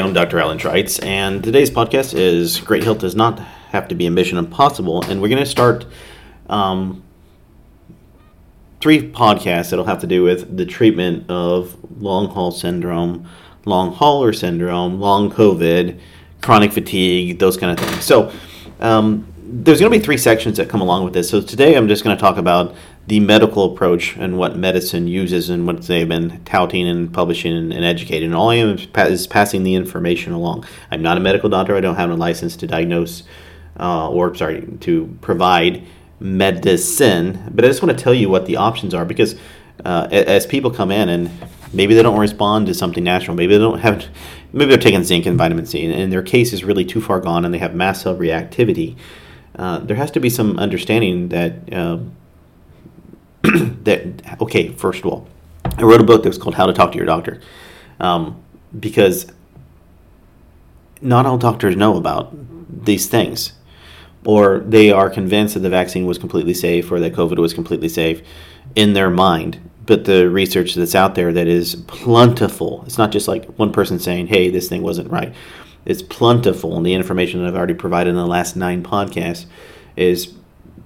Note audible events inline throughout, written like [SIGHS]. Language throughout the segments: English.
I'm Dr. Alan Trites, and today's podcast is Great Health Does Not Have to Be a Mission Impossible. And we're going to start um, three podcasts that'll have to do with the treatment of long haul syndrome, long hauler syndrome, long COVID, chronic fatigue, those kind of things. So, um, there's going to be three sections that come along with this. So, today I'm just going to talk about the medical approach and what medicine uses and what they've been touting and publishing and, and educating. And all I am is, pa- is, passing the information along. I'm not a medical doctor. I don't have a license to diagnose uh, or, sorry, to provide medicine. But I just want to tell you what the options are because uh, as people come in and maybe they don't respond to something natural, maybe they don't have, maybe they're taking zinc and vitamin C and their case is really too far gone and they have mast cell reactivity. Uh, there has to be some understanding that uh, [CLEARS THROAT] that okay first of all i wrote a book that was called how to talk to your doctor um, because not all doctors know about these things or they are convinced that the vaccine was completely safe or that covid was completely safe in their mind. But the research that's out there that is plentiful it's not just like one person saying hey this thing wasn't right. It's plentiful and the information that i've already provided in the last nine podcasts is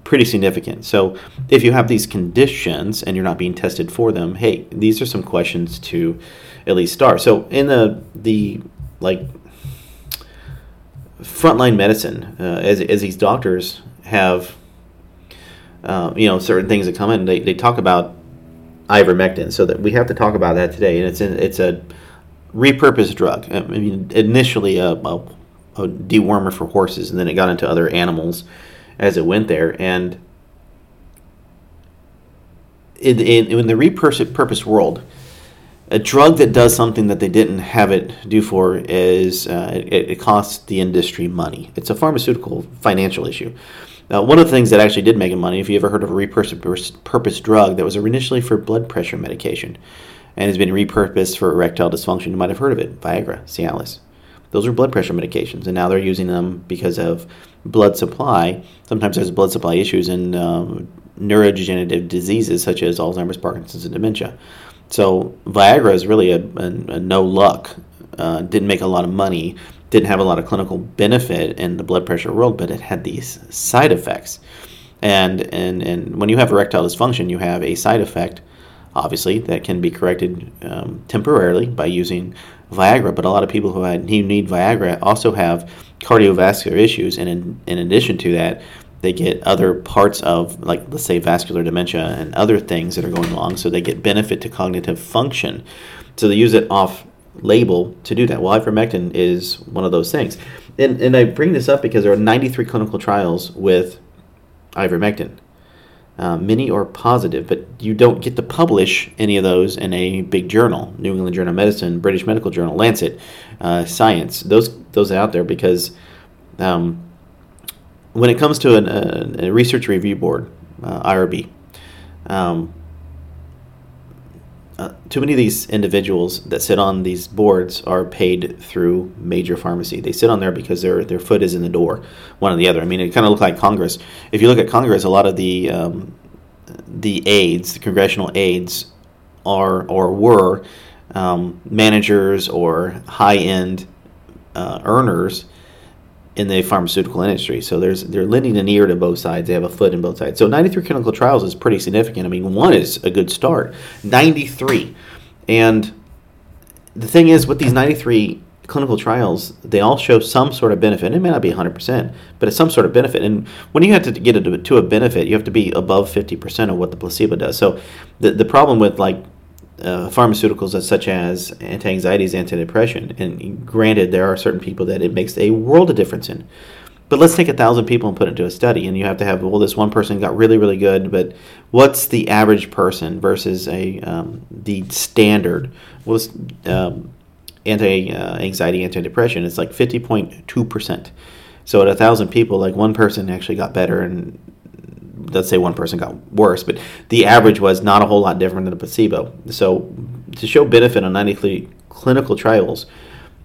pretty significant. So if you have these conditions and you're not being tested for them, hey, these are some questions to at least start. So in the the like frontline medicine, uh, as as these doctors have, uh, you know, certain things that come in, they, they talk about ivermectin. So that we have to talk about that today, and it's in, it's a repurposed drug. I mean, initially a, a, a dewormer for horses, and then it got into other animals as it went there. And in, in, in the repurposed world, a drug that does something that they didn't have it do for is uh, it, it, costs the industry money. It's a pharmaceutical financial issue. Now, one of the things that actually did make it money, if you ever heard of a repurposed drug that was initially for blood pressure medication and has been repurposed for erectile dysfunction, you might have heard of it Viagra, Cialis. Those are blood pressure medications, and now they're using them because of blood supply. Sometimes there's blood supply issues in um, neurodegenerative diseases such as Alzheimer's, Parkinson's, and dementia. So Viagra is really a, a, a no luck. Uh, didn't make a lot of money. Didn't have a lot of clinical benefit in the blood pressure world, but it had these side effects. And and and when you have erectile dysfunction, you have a side effect, obviously that can be corrected um, temporarily by using Viagra, but a lot of people who, had, who need Viagra also have cardiovascular issues, and in, in addition to that, they get other parts of, like, let's say, vascular dementia and other things that are going along, so they get benefit to cognitive function. So they use it off label to do that. Well, ivermectin is one of those things. And, and I bring this up because there are 93 clinical trials with ivermectin. Uh, many are positive, but you don't get to publish any of those in a big journal: New England Journal of Medicine, British Medical Journal, Lancet, uh, Science. Those those are out there because um, when it comes to an, a, a, research review board, uh, IRB, um, uh, too many of these individuals that sit on these boards are paid through major pharmacy. They sit on there because their their foot is in the door, one or the other. I mean, it kind of looks like Congress. If you look at Congress, a lot of the um, the aides, the congressional aides, are or were um, managers or high end uh, earners in the pharmaceutical industry. So there's they're lending an ear to both sides. They have a foot in both sides. So 93 clinical trials is pretty significant. I mean, one is a good start. 93, and the thing is with these 93 clinical trials, they all show some sort of benefit. It may not be 100%, but it's some sort of benefit. And when you have to get it to a benefit, you have to be above 50% of what the placebo does. So the, the problem with like uh, pharmaceuticals such as anti-anxieties, antidepressant, and granted, there are certain people that it makes a world of difference in. But let's take a thousand people and put it into a study, and you have to have well, this one person got really, really good, but what's the average person versus a um, the standard? Well, um, anti-anxiety, antidepressant, it's like fifty point two percent. So at a thousand people, like one person actually got better, and let's say one person got worse, but the average was not a whole lot different than a placebo. So to show benefit on 93 clinical trials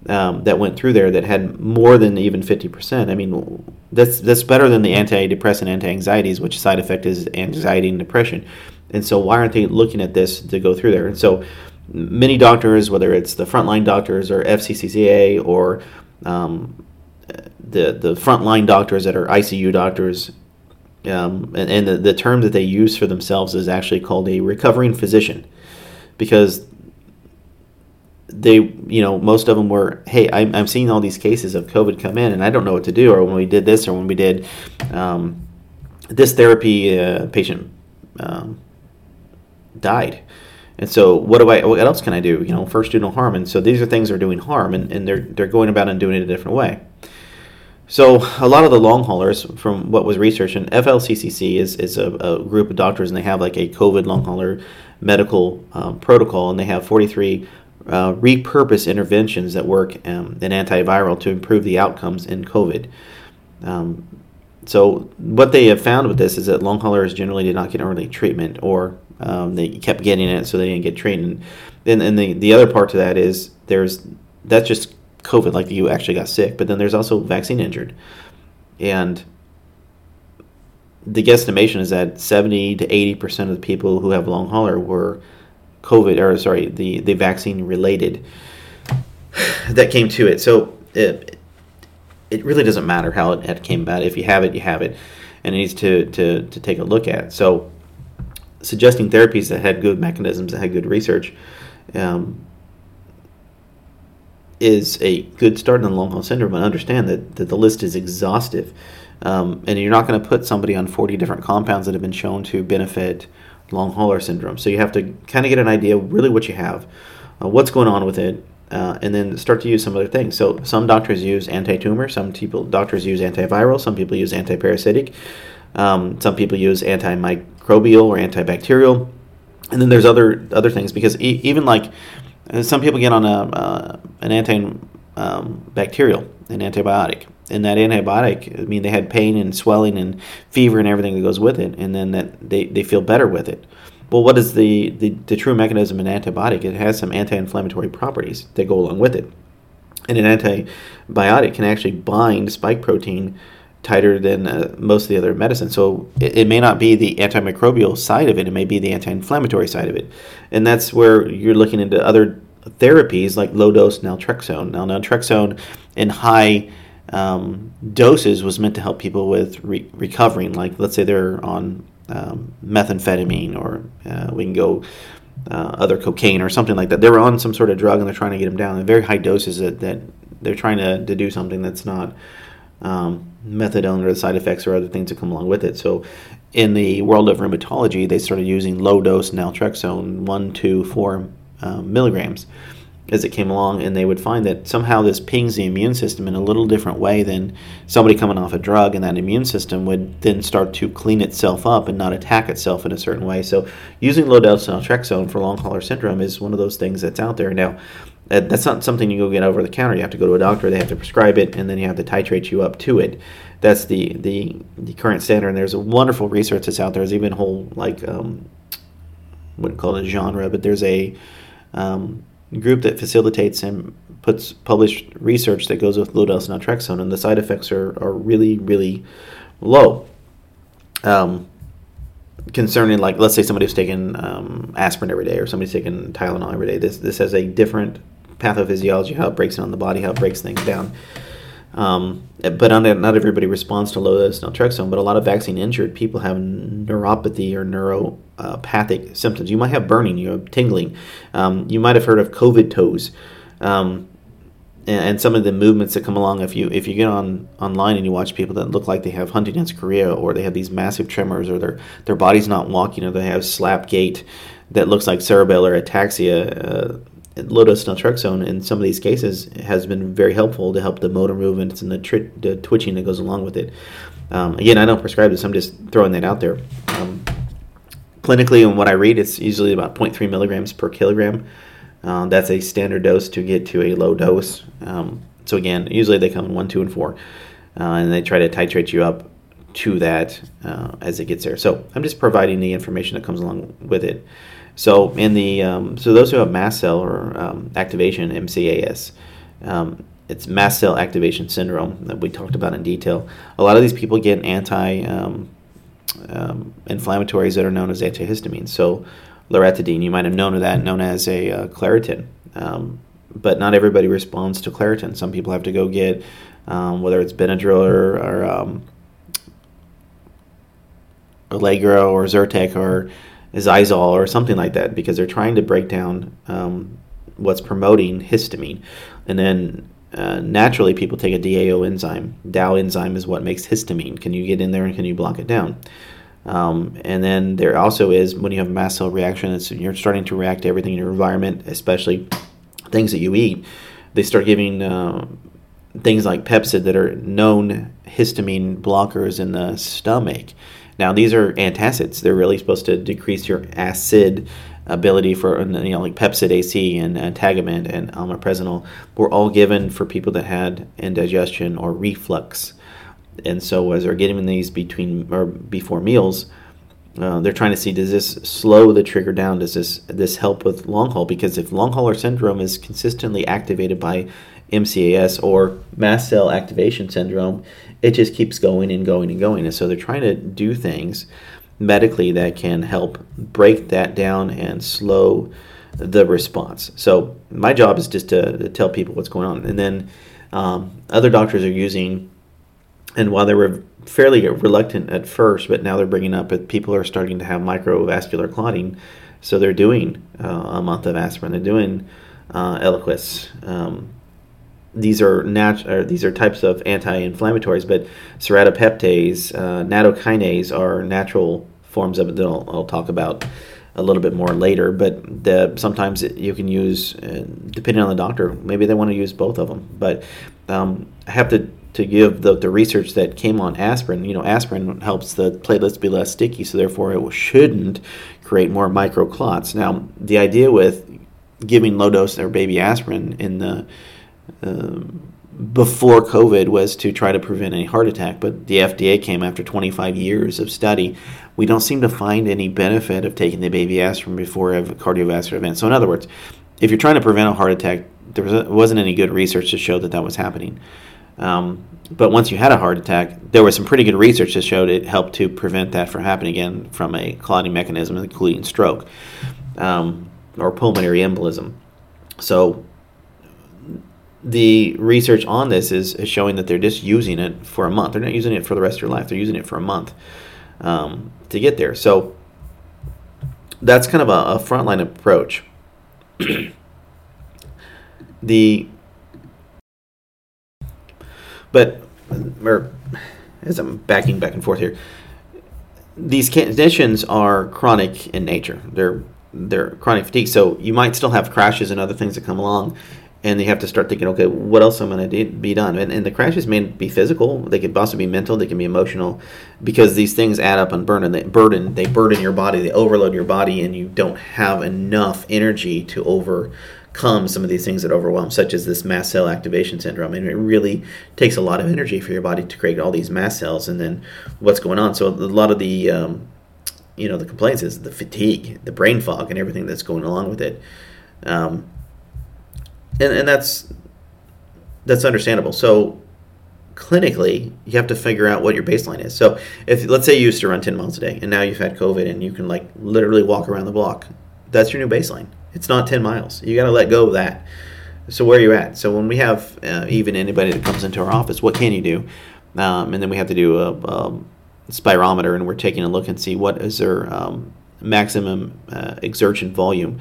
um, that went through there that had more than even 50%, I mean, that's that's better than the antidepressant, anti-anxieties, which side effect is anxiety and depression. And so why aren't they looking at this to go through there? And so many doctors, whether it's the frontline doctors or FCCCA or um, the the frontline doctors that are ICU doctors, um, and, and the, the term that they use for themselves is actually called a recovering physician, because they, you know, most of them were, hey, I'm, I'm seeing all these cases of COVID come in, and I don't know what to do, or when we did this, or when we did um, this therapy, uh, patient um, died. And so, what do I? What else can I do? You know, first do no harm. And so, these are things that are doing harm, and, and they're they're going about and doing it a different way. So, a lot of the long haulers, from what was researched, and FLCCC is is a, a group of doctors, and they have like a COVID long hauler medical um, protocol, and they have 43 uh, repurpose interventions that work um, in antiviral to improve the outcomes in COVID. Um, so what they have found with this is that long haulers generally did not get early treatment, or um, they kept getting it, so they didn't get treated. And, and the the other part to that is there's that's just COVID, like you actually got sick, but then there's also vaccine injured, and the guesstimation is that 70 to 80 percent of the people who have long hauler were COVID, or sorry, the the vaccine related that came to it. So it, it really doesn't matter how it, it came about. If you have it, you have it, and it needs to, to, to take a look at. So, suggesting therapies that had good mechanisms, that had good research, um, is a good start in the long haul syndrome. And understand that, that the list is exhaustive. Um, and you're not going to put somebody on 40 different compounds that have been shown to benefit long hauler syndrome. So you have to kind of get an idea really what you have, uh, what's going on with it, uh, and then start to use some other things. So some doctors use anti-tumor, some people doctors use antiviral, some people use antiparasitic, um, some people use antimicrobial or antibacterial, and then there's other other things because e- even like some people get on a uh, an antibacterial, um, an antibiotic, and that antibiotic, I mean, they had pain and swelling and fever and everything that goes with it, and then that they, they feel better with it. Well, what is the, the, the true mechanism in antibiotic? It has some anti inflammatory properties that go along with it. And an antibiotic can actually bind spike protein tighter than uh, most of the other medicines. So it, it, may not be the antimicrobial side of it, it may be the anti inflammatory side of it. And that's where you're looking into other therapies like low dose naltrexone. Now, naltrexone in high um, doses was meant to help people with re- recovering. Like, let's say they're on um, methamphetamine or uh, we can go uh, other cocaine or something like that. They were on some sort of drug and they're trying to get them down in very high doses that, that they're trying to, to do something that's not um, methadone or the side effects or other things that come along with it. So, in the world of rheumatology, they started using low dose naltrexone, one, two, four um, milligrams as it came along, and they would find that somehow this pings the immune system in a little different way than somebody coming off a drug, and that immune system would then start to clean itself up and not attack itself in a certain way. So, using low dose naltrexone for long hauler syndrome is one of those things that's out there now. Uh, that's not something you go get over the counter. You have to go to a doctor. They have to prescribe it, and then you have to titrate you up to it. That's the the, the current standard. And there's a wonderful research that's out there. There's even a whole like um, wouldn't call it a genre, but there's a um, group that facilitates and puts published research that goes with low dose naltrexone, and the side effects are, are really, really low. Um, concerning, like, let's say somebody's taking um, aspirin every day or somebody's taking Tylenol every day. This, this has a different pathophysiology, how it breaks down the body, how it breaks things down. Um, but not everybody responds to low dose naltrexone. But a lot of vaccine injured people have neuropathy or neuropathic symptoms. You might have burning, you have tingling. Um, you might have heard of COVID toes, um, and, and, some of the movements that come along. If you if you get on online and you watch people that look like they have Huntington's chorea, or they have these massive tremors, or their their body's not walking, or they have slap gait that looks like cerebellar ataxia. Uh, low-dose naltrexone in some of these cases has been very helpful to help the motor movements and the, tri- the twitching that goes along with it. Um, again, I don't prescribe this. I'm just throwing that out there. Um, clinically, and what I read, it's usually about 0.3 milligrams per kilogram. Uh, that's a standard dose to get to a low dose. Um, so again, usually they come in one, two, and four, uh, and they try to titrate you up to that uh, as it gets there. So I'm just providing the information that comes along with it. So in the um, so those who have mast cell or um, activation MCAS, um, it's mast cell activation syndrome that we talked about in detail. A lot of these people get anti um, um, inflammatories that are known as antihistamines. So loratadine. You might have known of that, known as a uh, Claritin. Um, but not everybody responds to Claritin. Some people have to go get whether it's Benadryl or, or or Zyrtec or Xyzal or something like that because they're trying to break down um, what's promoting histamine. And then uh, naturally, people take a DAO enzyme. DAO enzyme is what makes histamine. Can you get in there and can you block it down? Um, and then there also is when you have a mast cell reaction, it's, you're starting to react to everything in your environment, especially things that you eat. They start giving uh, things like Pepcid that are known histamine blockers in the stomach. Now these are antacids. They're really supposed to decrease your acid ability for you know like Pepcid AC and Tagamet and omeprazole were all given for people that had indigestion or reflux. And so as they're getting these between or before meals, uh, they're trying to see does this slow the trigger down? Does this this help with long haul? Because if long hauler syndrome is consistently activated by MCAS or mast cell activation syndrome, it just keeps going and going and going. And so they're trying to do things medically that can help break that down and slow the response. So my job is just to, to tell people what's going on. And then um, other doctors are using, and while they were fairly reluctant at first, but now they're bringing up that people are starting to have microvascular clotting. So they're doing uh, a month of aspirin. They're doing uh, Eliquis. Um, these are nat- these are types of anti-inflammatories, but serrapeptase, uh, nattokinase are natural forms of it that I'll, I'll, talk about a little bit more later. But the, sometimes you can use, uh, depending on the doctor, maybe they want to use both of them. But um, I have to to give the, the research that came on aspirin. You know, aspirin helps the platelets be less sticky, so therefore it shouldn't create more microclots. Now, the idea with giving low dose or baby aspirin in the um, before COVID was to try to prevent any heart attack, but the FDA came after 25 years of study. We don't seem to find any benefit of taking the baby aspirin before a cardiovascular event. So, in other words, if you're trying to prevent a heart attack, there wasn't any good research to show that that was happening. Um, but once you had a heart attack, there was some pretty good research that showed it helped to prevent that from happening again from a clotting mechanism, including stroke um, or pulmonary embolism. So the research on this is, is, showing that they're just using it for a month. They're not using it for the rest of your life. They're using it for a month um, to get there. So that's kind of a, a frontline approach. [CLEARS THROAT] the but or as I'm backing back and forth here, these conditions are chronic in nature. They're they're chronic fatigue. So you might still have crashes and other things that come along, and you have to start thinking, okay, what else am I going to be done? And, and, the crashes may be physical, they could also be mental, they can be emotional, because these things add up and burden. They burden, they burden your body, they overload your body, and you don't have enough energy to overcome some of these things that overwhelm, such as this mast cell activation syndrome. And it really takes a lot of energy for your body to create all these mast cells, and then what's going on. So a lot of the um, you know the complaints is the fatigue, the brain fog, and everything that's going along with it. Um, and and that's that's understandable. So clinically, you have to figure out what your baseline is. So if let's say you used to run 10 miles a day and now you've had COVID and you can like literally walk around the block, that's your new baseline. It's not 10 miles. You got to let go of that. So where are you at? So when we have uh, even anybody that comes into our office, what can you do? Um, and then we have to do a, a, spirometer and we're taking a look and see what is their um, maximum uh, exertion volume.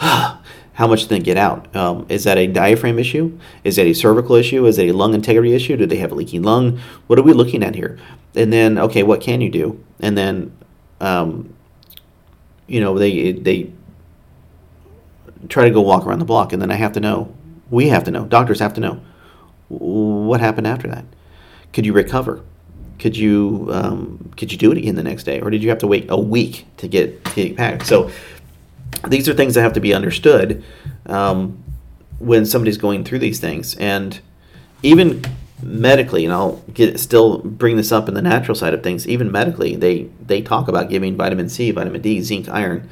[SIGHS] how much did they get out. Um, is that a diaphragm issue? Is that a cervical issue? Is it a lung integrity issue? Do they have a leaking lung? What are we looking at here? And then, okay, what can you do? And then, um, you know, they they try to go walk around the block, and then I have to know. We have to know. Doctors have to know what happened after that. Could you recover? Could you um, could you do it again the next day, or did you have to wait a week to get to get? So these are things that have to be understood um, when somebody's going through these things. And even medically, and I'll get still bring this up in the natural side of things. Even medically, they they talk about giving vitamin C, vitamin D, zinc, iron.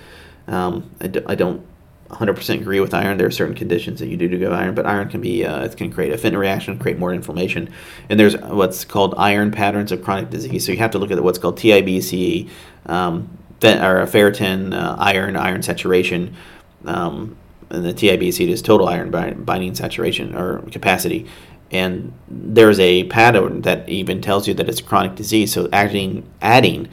Um, I d- I don't 100% agree with iron. There are certain conditions that you do to give iron, but iron can be uh, it can create a Fenton reaction, create more inflammation, and there's what's called iron patterns of chronic disease. So you have to look at what's called TIBCE, um, or ferritin, uh, iron, iron saturation, um, and the TIBC is total iron binding saturation or capacity. And there's a pattern that even tells you that it's a chronic disease. So adding adding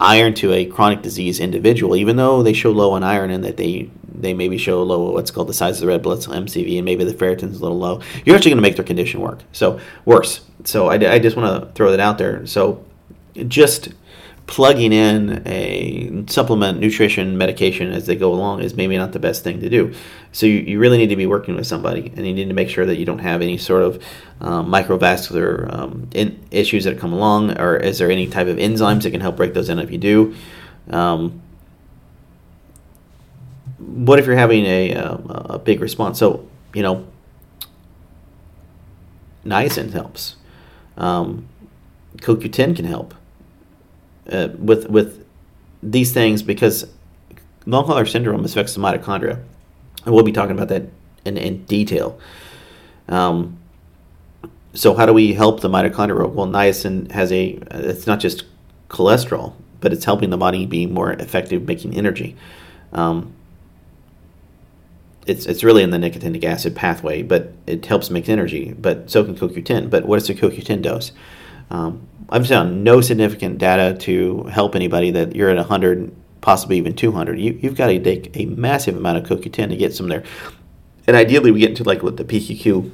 iron to a chronic disease individual, even though they show low on iron and that they they maybe show low what's called the size of the red blood cell MCV and maybe the ferritin's a little low, you're actually going to make their condition work. So worse. So I, I just want to throw that out there. So just plugging in a supplement, nutrition, medication as they go along is maybe not the best thing to do. So you, you really need to be working with somebody, and you need to make sure that you don't have any sort of um, microvascular um, in, issues that come along, or is there any type of enzymes that can help break those in if you do. Um, what if you're having a, a, a big response? So, you know, niacin helps. Um, CoQ10 can help uh, with with these things because long hauler syndrome affects the mitochondria, and we'll be talking about that in, in detail. Um, so how do we help the mitochondria? Well, niacin has a it's not just cholesterol, but it's helping the body be more effective making energy. Um, it's it's really in the nicotinic acid pathway, but it helps make energy. But so can CoQ10. But what is the CoQ10 dose? Um, I've found no significant data to help anybody that you're at 100, possibly even 200. You, you've got to take a massive amount of CoQ10 to get some there. And ideally, we get into like with the PQQ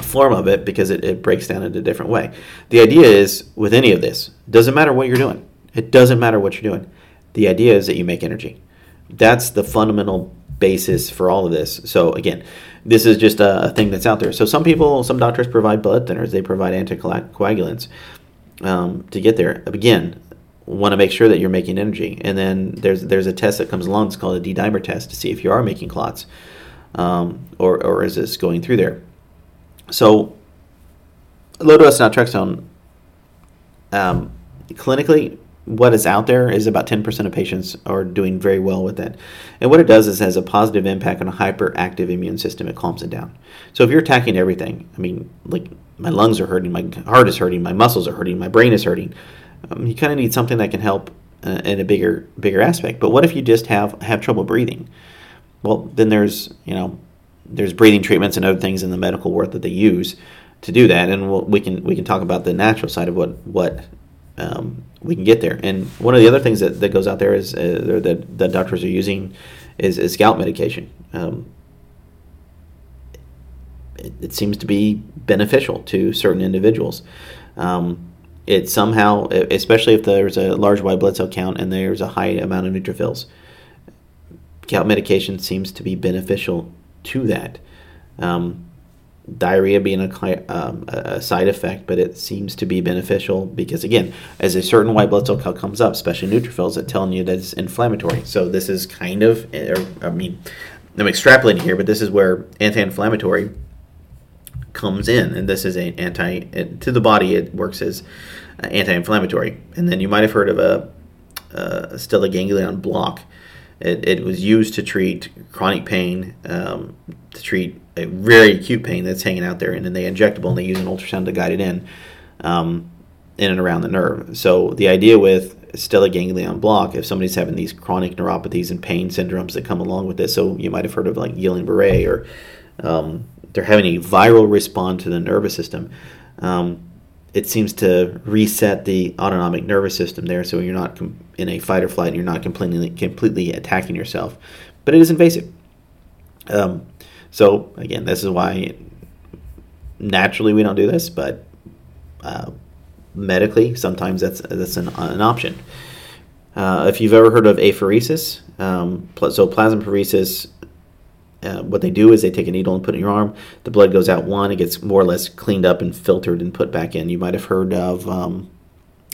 form of it because it, it breaks down in a different way. The idea is with any of this, doesn't matter what you're doing. It doesn't matter what you're doing. The idea is that you make energy. That's the fundamental basis for all of this. So again, this is just a, thing that's out there. So some people, some doctors provide blood thinners. They provide anticoagulants um, to get there. Again, want to make sure that you're making energy. And then there's there's a test that comes along. It's called a D dimer test to see if you are making clots, um, or or is this going through there. So low dose naltrexone, um, clinically what is out there is about 10% of patients are doing very well with it. And what it does is it has a positive impact on a hyperactive immune system. It calms it down. So if you're attacking everything, I mean, like my lungs are hurting, my heart is hurting, my muscles are hurting, my brain is hurting, um, you kind of need something that can help uh, in a bigger bigger aspect. But what if you just have have trouble breathing? Well, then there's you know there's breathing treatments and other things in the medical world that they use to do that, and we'll, we can we can talk about the natural side of what what um, we can get there. And one of the other things that, that goes out there is uh, that, that doctors are using is, is gout medication. Um, it, it, seems to be beneficial to certain individuals. Um, it somehow, especially if there's a large white blood cell count and there's a high amount of neutrophils, gout medication seems to be beneficial to that. Um, diarrhea being a, um, a, side effect, but it seems to be beneficial because, again, as a certain white blood cell count comes up, especially neutrophils, it's telling you that it's inflammatory. So this is kind of, er, I mean, I'm extrapolating here, but this is where anti-inflammatory comes in, and this is an anti to the body. It works as uh, anti-inflammatory, and then you might have heard of a, uh, a stellate ganglion block. It, it, was used to treat chronic pain, um, to treat a very acute pain that's hanging out there, and then they injectable and they use an ultrasound to guide it in, um, in and around the nerve. So the idea with stellate ganglion block, if somebody's having these chronic neuropathies and pain syndromes that come along with this, so you might have heard of like Guillain-Barré or um, they're having a viral response to the nervous system. Um, it seems to reset the autonomic nervous system there, so you're not com- in a fight or flight, and you're not completely completely attacking yourself. But it is invasive. Um, so again, this is why naturally we don't do this, but uh, medically sometimes that's that's an, an option. Uh, if you've ever heard of apheresis, um, so plasmapheresis, uh, what they do is they take a needle and put it in your arm. The blood goes out one, it gets more or less cleaned up and filtered and put back in. You might have heard of um,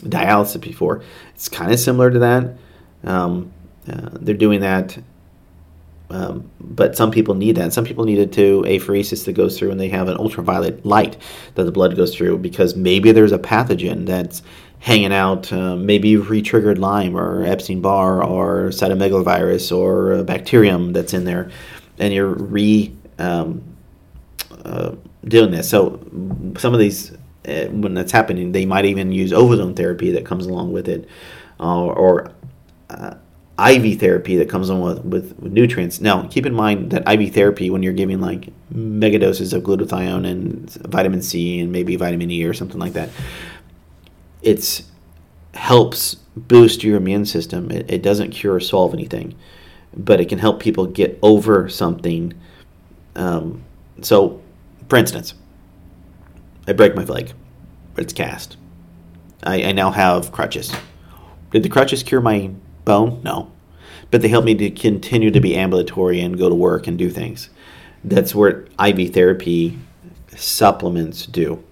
dialysis before. It's kind of similar to that. Um, uh, they're doing that um, but some people need that. Some people need it to apheresis that goes through and they have an ultraviolet light that the blood goes through because maybe there's a pathogen that's hanging out. Uh, maybe you've re-triggered Lyme or Epstein Barr or cytomegalovirus or a bacterium that's in there, and you're re um, uh, doing this. So some of these, when that's happening, they might even use ozone therapy that comes along with it, uh, or uh, IV therapy that comes on with, with, with, nutrients. Now, keep in mind that IV therapy, when you're giving like mega doses of glutathione and vitamin C and maybe vitamin E or something like that, it's helps boost your immune system. It, it doesn't cure or solve anything, but it can help people get over something. Um, so, for instance, I break my leg, but it's cast. I, I now have crutches. Did the crutches cure my bone? No. But they help me to continue to be ambulatory and go to work and do things. That's what IV therapy supplements do.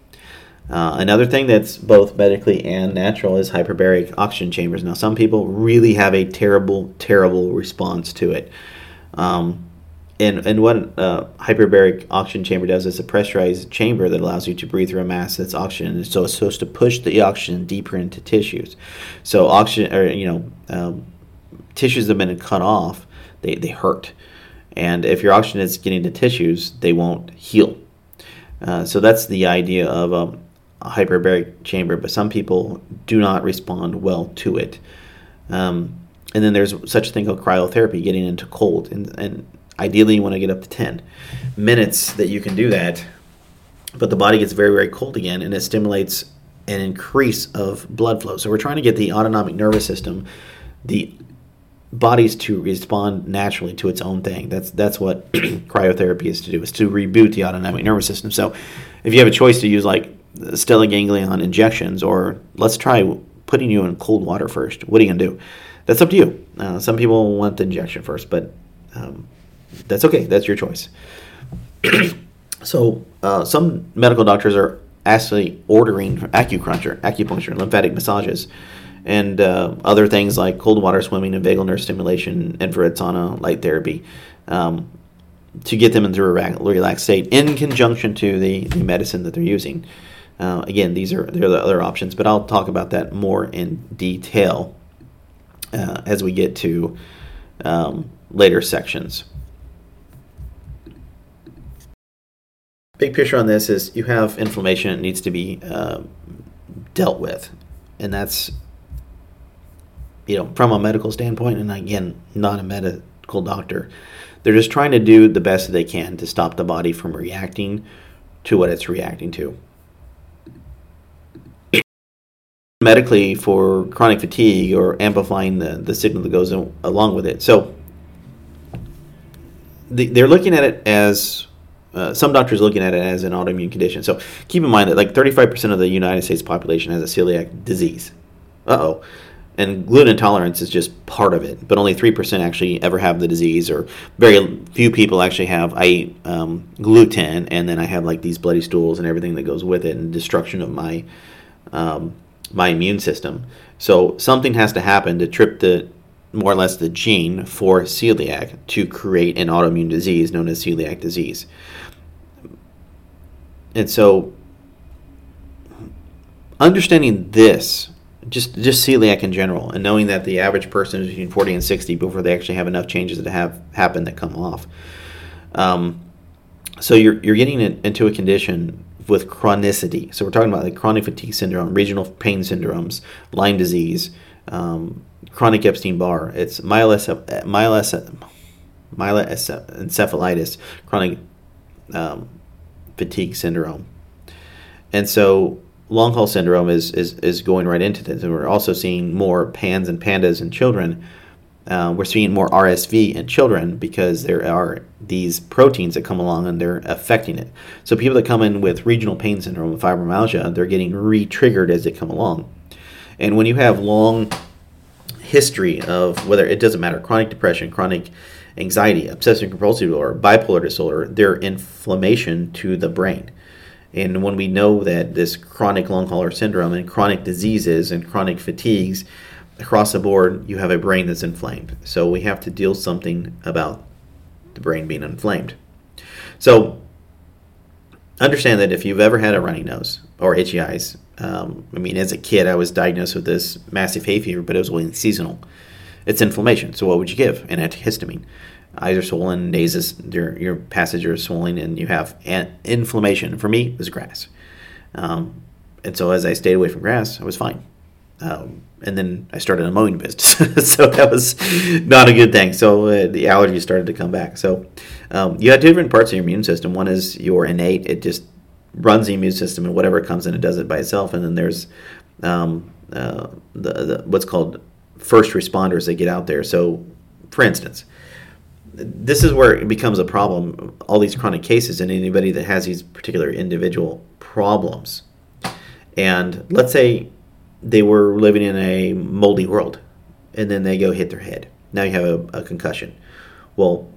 Uh, another thing that's both medically and natural is hyperbaric oxygen chambers. Now, some people really have a terrible, terrible response to it. Um, and, and what uh, hyperbaric oxygen chamber does is a pressurized chamber that allows you to breathe through a mass that's oxygen. And so it's supposed to push the oxygen deeper into tissues. So oxygen, or you know, um, tissues that have been cut off, they, they hurt. And if your oxygen is getting to tissues, they won't heal. Uh, so that's the idea of um, a hyperbaric chamber, but some people do not respond well to it. Um, and then there's such a thing called cryotherapy, getting into cold. And, and ideally, you want to get up to 10 minutes that you can do that. But the body gets very, very cold again, and it stimulates an increase of blood flow. So we're trying to get the autonomic nervous system, the bodies to respond naturally to its own thing. That's that's what [CLEARS THROAT] cryotherapy is to do, is to reboot the autonomic nervous system. So if you have a choice to use like stellate ganglion injections, or let's try putting you in cold water first. What are you to do? That's up to you. Uh, some people want the injection first, but um, that's okay. That's your choice. [CLEARS THROAT] so uh, some medical doctors are actually ordering acupuncture, acupuncture, lymphatic massages, and uh, other things like cold water swimming and vagal nerve stimulation, infrared sauna, light therapy. Um, to get them into a relaxed state in conjunction to the, the medicine that they're using. Uh, again, these are there are the other options, but I'll talk about that more in detail uh, as we get to um, later sections. Big picture on this is you have inflammation that needs to be uh, dealt with, and that's you know from a medical standpoint, and again, not a medical doctor. They're just trying to do the best they can to stop the body from reacting to what it's reacting to medically for chronic fatigue or amplifying the, the signal that goes in, along with it. So the, they're looking at it as uh, some doctors looking at it as an autoimmune condition. So keep in mind that like 35% of the United States population has a celiac disease. Uh oh. And gluten intolerance is just part of it, but only 3% actually ever have the disease, or very few people actually have. I eat um, gluten, and then I have like these bloody stools and everything that goes with it, and destruction of my um, my immune system. So something has to happen to trip the more or less the gene for celiac to create an autoimmune disease known as celiac disease. And so understanding this just just celiac in general and knowing that the average person is between 40 and 60 before they actually have enough changes that have happen that come off um, so you're, you're getting into a condition with chronicity. So we're talking about like chronic fatigue syndrome, regional pain syndromes, Lyme disease, um, chronic Epstein-Barr. It's myeloencephalitis, chronic um, fatigue syndrome. And so long haul syndrome is, is, is going right into this. And we're also seeing more PANS and PANDAS in children uh, we're seeing more RSV in children because there are these proteins that come along and they're affecting it. So people that come in with regional pain syndrome fibromyalgia, they're getting re-triggered as they come along. And when you have long history of whether it doesn't matter chronic depression, chronic anxiety, obsessive compulsive disorder, bipolar disorder, they're inflammation to the brain. And when we know that this chronic long hauler syndrome and chronic diseases and chronic fatigues across the board, you have a brain that's inflamed. So we have to deal something about the brain being inflamed. So understand that if you've ever had a runny nose or itchy eyes, um, I mean, as a kid, I was diagnosed with this massive hay fever, but it was only seasonal. It's inflammation. So what would you give? An antihistamine. Eyes are swollen, nases, your, your passage are swollen, and you have an inflammation. For me, it was grass. Um, and so as I stayed away from grass, I was fine. Um, and then I started a mowing business, [LAUGHS] so that was not a good thing. So uh, the allergies started to come back. So um, you have two different parts of your immune system. One is your innate; it just runs the immune system, and whatever comes in, it does it by itself. And then there's um, uh, the, the, what's called first responders that get out there. So, for instance, this is where it becomes a problem. All these chronic cases, and anybody that has these particular individual problems, and let's say they were living in a moldy world, and then they go hit their head. Now you have a, a concussion. Well,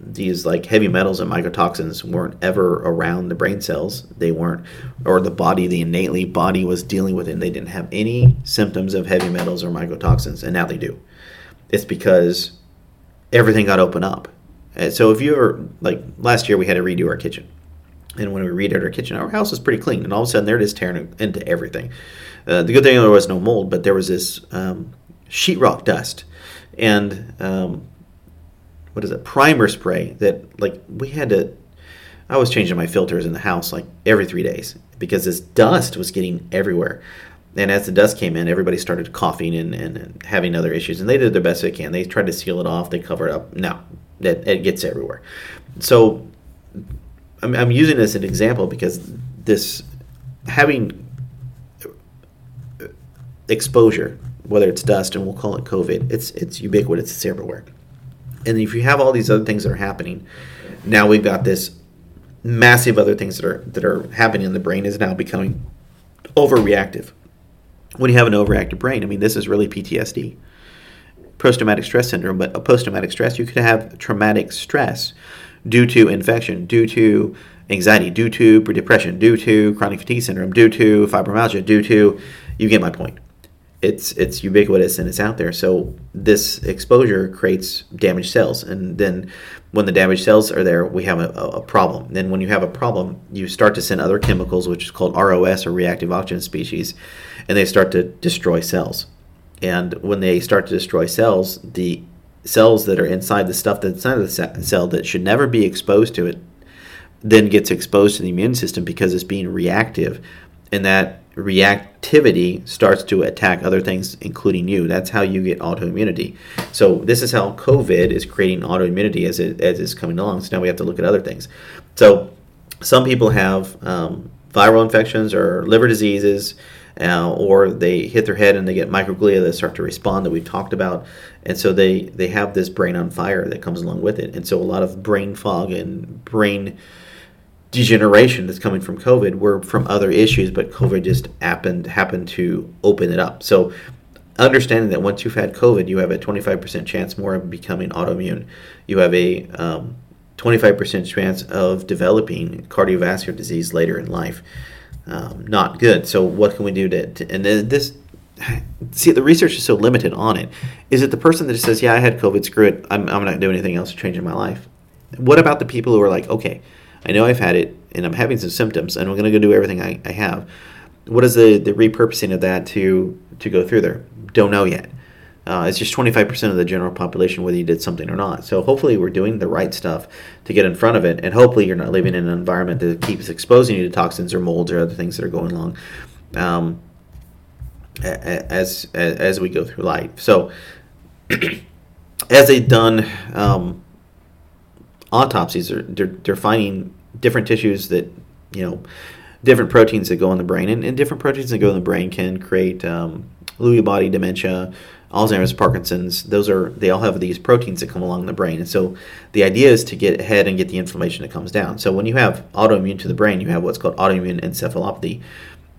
these like heavy metals and mycotoxins weren't ever around the brain cells. They weren't, or the body, the innately body was dealing with it. And they didn't have any symptoms of heavy metals or mycotoxins, and now they do. It's because everything got opened up. And so if you ever like last year, we had to redo our kitchen, and when we redid our kitchen, our house was pretty clean, and all of a sudden there it is tearing into everything. Uh, the good thing there was no mold, but there was this um, sheetrock dust, and um, what is it primer spray that like we had to I was changing my filters in the house like every three days because this dust was getting everywhere. And as the dust came in, everybody started coughing and, and, and having other issues. And they did their best they can. They tried to seal it off. They covered up. No, it, it gets everywhere. So I'm, I'm using this as an example because this having exposure, whether it's dust and we'll call it COVID, it's it's ubiquitous. It's everywhere. And if you have all these other things that are happening, now we've got this massive other things that are that are happening in the brain is now becoming overreactive. When you have an overactive brain, I mean, this is really PTSD, post traumatic stress syndrome. But a post traumatic stress, you could have traumatic stress due to infection, due to anxiety, due to depression, due to chronic fatigue syndrome, due to fibromyalgia, due to you get my point it's it's ubiquitous and it's out there. So this exposure creates damaged cells, and then when the damaged cells are there, we have a, a, problem. Then when you have a problem, you start to send other chemicals, which is called ROS or reactive oxygen species, and they start to destroy cells. And when they start to destroy cells, the cells that are inside the stuff that's inside of the cell that should never be exposed to it then gets exposed to the immune system because it's being reactive and that reactivity starts to attack other things, including you. That's how you get autoimmunity. So this is how COVID is creating autoimmunity as it as it's coming along. So now we have to look at other things. So some people have um, viral infections or liver diseases. Uh, or they hit their head and they get microglia that start to respond that we've talked about, and so they they have this brain on fire that comes along with it, and so a lot of brain fog and brain degeneration that's coming from COVID were from other issues, but COVID just happened happened to open it up. So understanding that once you've had COVID, you have a 25% chance more of becoming autoimmune. You have a um, 25% chance of developing cardiovascular disease later in life. Um, not good. So what can we do to, to and this see the research is so limited on it. Is it the person that says, "Yeah, I had COVID, screw it, I'm, I'm not doing anything else to change in my life"? What about the people who are like, "Okay, I know I've had it and I'm having some symptoms and I'm going to go do everything I, I have. What is the, the repurposing of that to, to go through there? Don't know yet. Uh, it's just 25% of the general population whether you did something or not. So hopefully we're doing the right stuff to get in front of it, and hopefully you're not living in an environment that keeps exposing you to toxins or molds or other things that are going along um, as, as as we go through life. So [CLEARS THROAT] as they've done um, autopsies, are they're, they're finding different tissues that you know different proteins that go in the brain, and, and different proteins that go in the brain can create um, Lewy body dementia, Alzheimer's, Parkinson's. Those are they all have these proteins that come along the brain, and so the idea is to get ahead and get the inflammation that comes down. So when you have autoimmune to the brain, you have what's called autoimmune encephalopathy,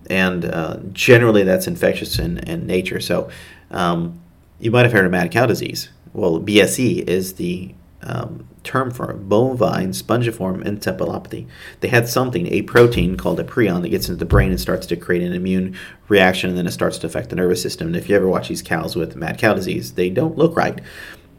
and uh, generally that's infectious in, in nature. So um, you might have heard of mad cow disease. Well, BSE is the um, term for it, bovine spongiform encephalopathy. They had something, a protein called a prion that gets into the brain and starts to create an immune reaction, and then it starts to affect the nervous system. And if you ever watch these cows with mad cow disease, they don't look right.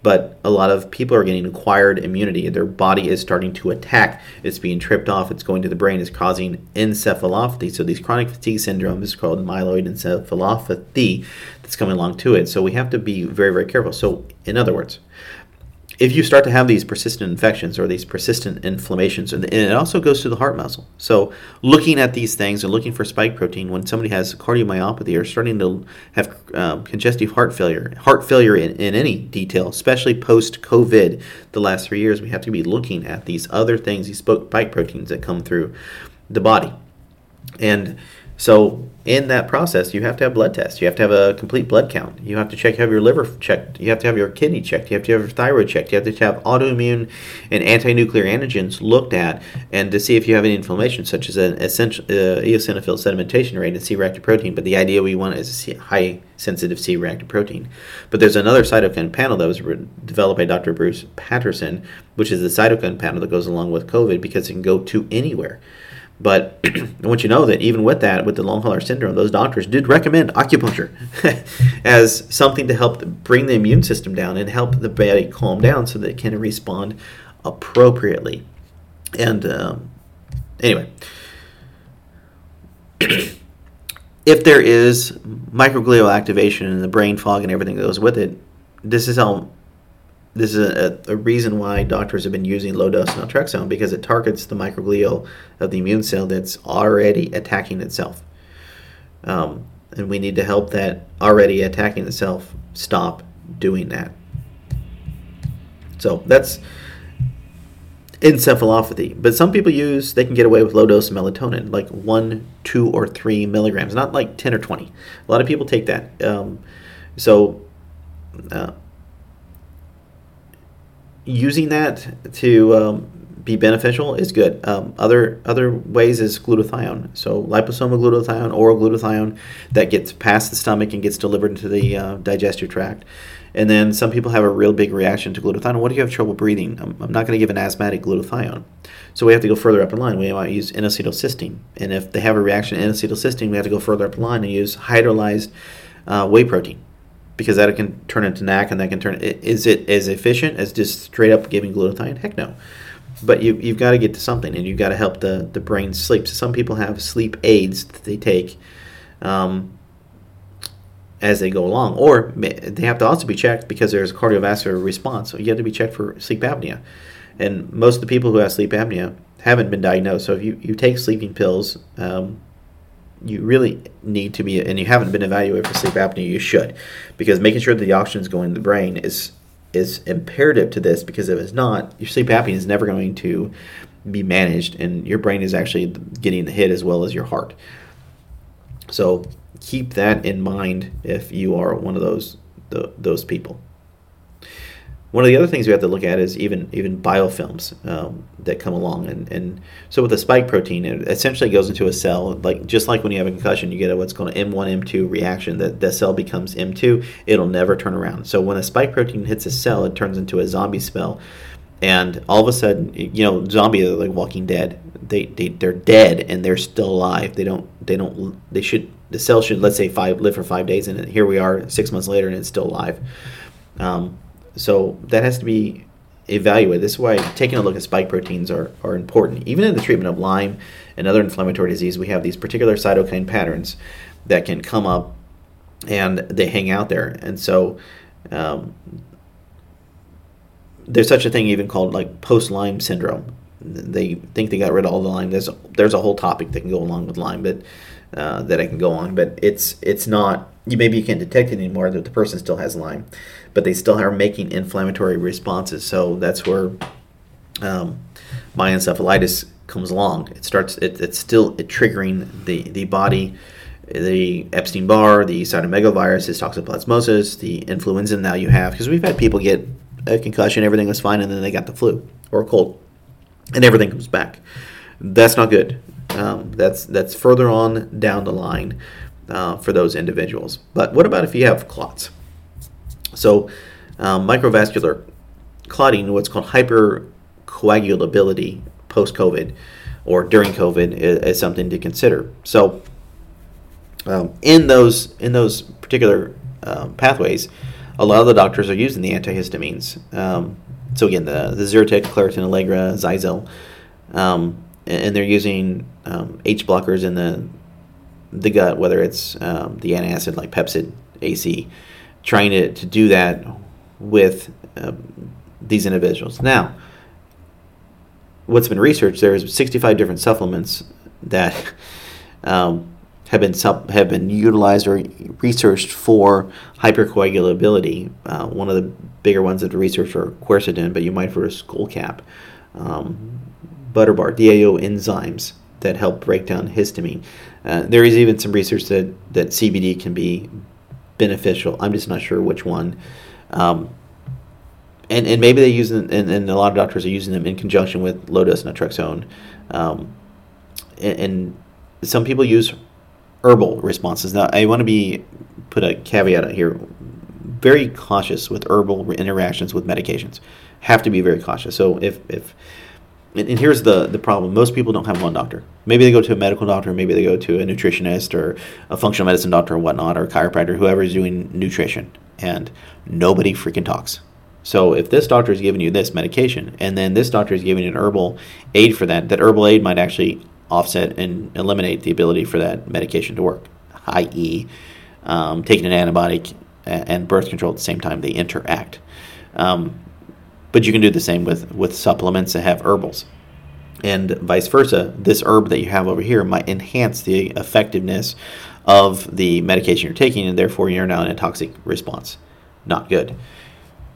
But a lot of people are getting acquired immunity. Their body is starting to attack. It's being tripped off. It's going to the brain. It's causing encephalopathy. So these chronic fatigue syndrome is called myeloid encephalopathy that's coming along to it. So we have to be very, very careful. So in other words, if you start to have these persistent infections or these persistent inflammations, and it also goes to the heart muscle. So, looking at these things and looking for spike protein when somebody has cardiomyopathy or starting to have um, congestive heart failure, heart failure in, in any detail, especially post COVID, the last three years, we have to be looking at these other things, these spike proteins that come through the body. And so in that process, you have to have blood tests. You have to have a complete blood count. You have to check, have your liver checked. You have to have your kidney checked. You have to have your thyroid checked. You have to have autoimmune and anti-nuclear antigens looked at, and to see if you have any inflammation, such as an essential uh, eosinophil sedimentation rate and C-reactive protein. But the idea we want is a high sensitive C-reactive protein. But there's another cytokine panel that was developed by Dr. Bruce Patterson, which is the cytokine panel that goes along with COVID because it can go to anywhere. But [CLEARS THROAT] I want you to know that even with that, with the long hauler syndrome, those doctors did recommend acupuncture [LAUGHS] as something to help bring the immune system down and help the body calm down so that it can respond appropriately. And um, anyway, [CLEARS THROAT] if there is microglial activation and the brain fog and everything that goes with it, this is how this is a, a, reason why doctors have been using low dose naltrexone because it targets the microglial of the immune cell that's already attacking itself. Um, and we need to help that already attacking itself stop doing that. So that's encephalopathy. But some people use, they can get away with low dose melatonin, like one, two, or three milligrams, not like 10 or 20. A lot of people take that. Um, so, uh, using that to um, be beneficial is good. Um, other other ways is glutathione. So liposomal glutathione, oral glutathione, that gets past the stomach and gets delivered into the uh, digestive tract. And then some people have a real big reaction to glutathione. What if you have trouble breathing? I'm, I'm not going to give an asthmatic glutathione. So we have to go further up in line. We might use N-acetylcysteine. And if they have a reaction to N-acetylcysteine, we have to go further up in line and use hydrolyzed uh, whey protein because that can turn into NAC and that can turn. Is it as efficient as just straight up giving glutathione? Heck no. But you, you've got to get to something, and you've got to help the, the brain sleep. So some people have sleep aids that they take um, as they go along, or they have to also be checked because there's a cardiovascular response. So you have to be checked for sleep apnea, and most of the people who have sleep apnea haven't been diagnosed. So if you, you take sleeping pills, um, you really need to be, and you haven't been evaluated for sleep apnea, you should, because making sure that the oxygen is going to the brain is is imperative to this. Because if it's not, your sleep apnea is never going to be managed, and your brain is actually getting the hit as well as your heart. So keep that in mind if you are one of those the, those people. One of the other things we have to look at is even even biofilms um, that come along, and, and so with the spike protein, it essentially goes into a cell, like just like when you have a concussion, you get a what's called an M1 M2 reaction. That the cell becomes M2, it'll never turn around. So when a spike protein hits a cell, it turns into a zombie spell, and all of a sudden, you know, zombies are like Walking Dead. They they they're dead and they're still alive. They don't they don't they should the cell should let's say five live for five days, and here we are six months later and it's still alive. Um, so that has to be evaluated. This is why taking a look at spike proteins are, are important. Even in the treatment of Lyme and other inflammatory disease, we have these particular cytokine patterns that can come up and they hang out there. And so um, there's such a thing even called like post Lyme syndrome. They think they got rid of all the Lyme. There's there's a whole topic that can go along with Lyme, but uh, that I can go on. But it's it's not. You maybe you can't detect it anymore that the person still has Lyme but they still are making inflammatory responses. So that's where um, comes along. It starts. It, it's still triggering the the body. The Epstein Barr, the cytomegalovirus, the toxoplasmosis, the influenza now you have because we've had people get a concussion, everything was fine, and then they got the flu or a cold, and everything comes back. That's not good. Um, that's that's further on down the line uh, for those individuals. But what about if you have clots? So, um, microvascular clotting, what's called hypercoagulability post COVID or during COVID, is, is, something to consider. So, um, in those in those particular um, pathways, a lot of the doctors are using the antihistamines. Um, so again, the the Zyrtec, Claritin Allegra, Xyzal, um, and they're using H blockers in the the gut, whether it's the antacid like Pepcid, AC, trying to, to do that with uh, these individuals. Now, what's been researched, there's 65 different supplements that [LAUGHS] um, have been have been utilized or researched for hypercoagulability. Uh, one of the bigger ones that researched are quercetin, but you might for a skullcap, um, butterbur, DAO enzymes that help break down histamine. Uh, there is even some research that, that CBD can be beneficial. I'm just not sure which one. Um, and, and maybe they use them, and, and a lot of doctors are using them in conjunction with low dose naltrexone. Um, and, and some people use herbal responses. Now, I want to be put a caveat out here. Very cautious with herbal interactions with medications. Have to be very cautious. So if if and, and here's the the problem: most people don't have one doctor. Maybe they go to a medical doctor, maybe they go to a nutritionist or a functional medicine doctor or whatnot, or a chiropractor, whoever is doing nutrition, and nobody freaking talks. So if this doctor is giving you this medication, and then this doctor is giving an herbal aid for that, that herbal aid might actually offset and eliminate the ability for that medication to work, i.e., um, taking an antibiotic and birth control at the same time they interact. Um, but you can do the same with, with supplements that have herbals. And vice versa, this herb that you have over here might enhance the effectiveness of the medication you're taking, and therefore you're now in a toxic response. Not good.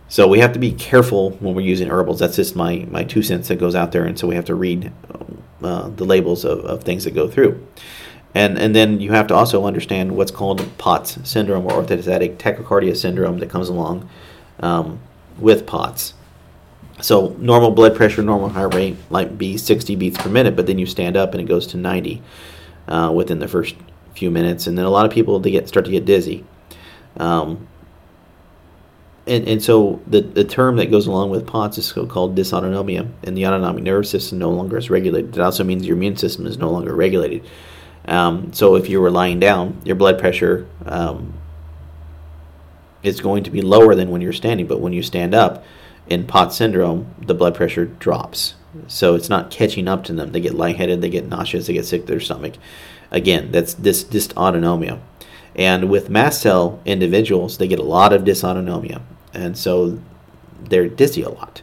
So we have to be careful when we're using herbals. That's just my, my two cents that goes out there, and so we have to read uh, the labels of, of things that go through. And, and then you have to also understand what's called POTS syndrome or orthostatic tachycardia syndrome that comes along um, with POTS. So normal blood pressure, normal heart rate might be 60 beats per minute, but then you stand up and it goes to 90 uh, within the first few minutes, and then a lot of people they get start to get dizzy. Um, and, and so the, the term that goes along with POTS is called dysautonomia, and the autonomic nervous system no longer is regulated. It also means your immune system is no longer regulated. Um, so if you were lying down, your blood pressure um, is going to be lower than when you're standing. But when you stand up, in POTS syndrome, the blood pressure drops. So it's not catching up to them. They get lightheaded, they get nauseous, they get sick to their stomach. Again, that's this dysautonomia. And with mast cell individuals, they get a lot of dysautonomia and so they're dizzy a lot.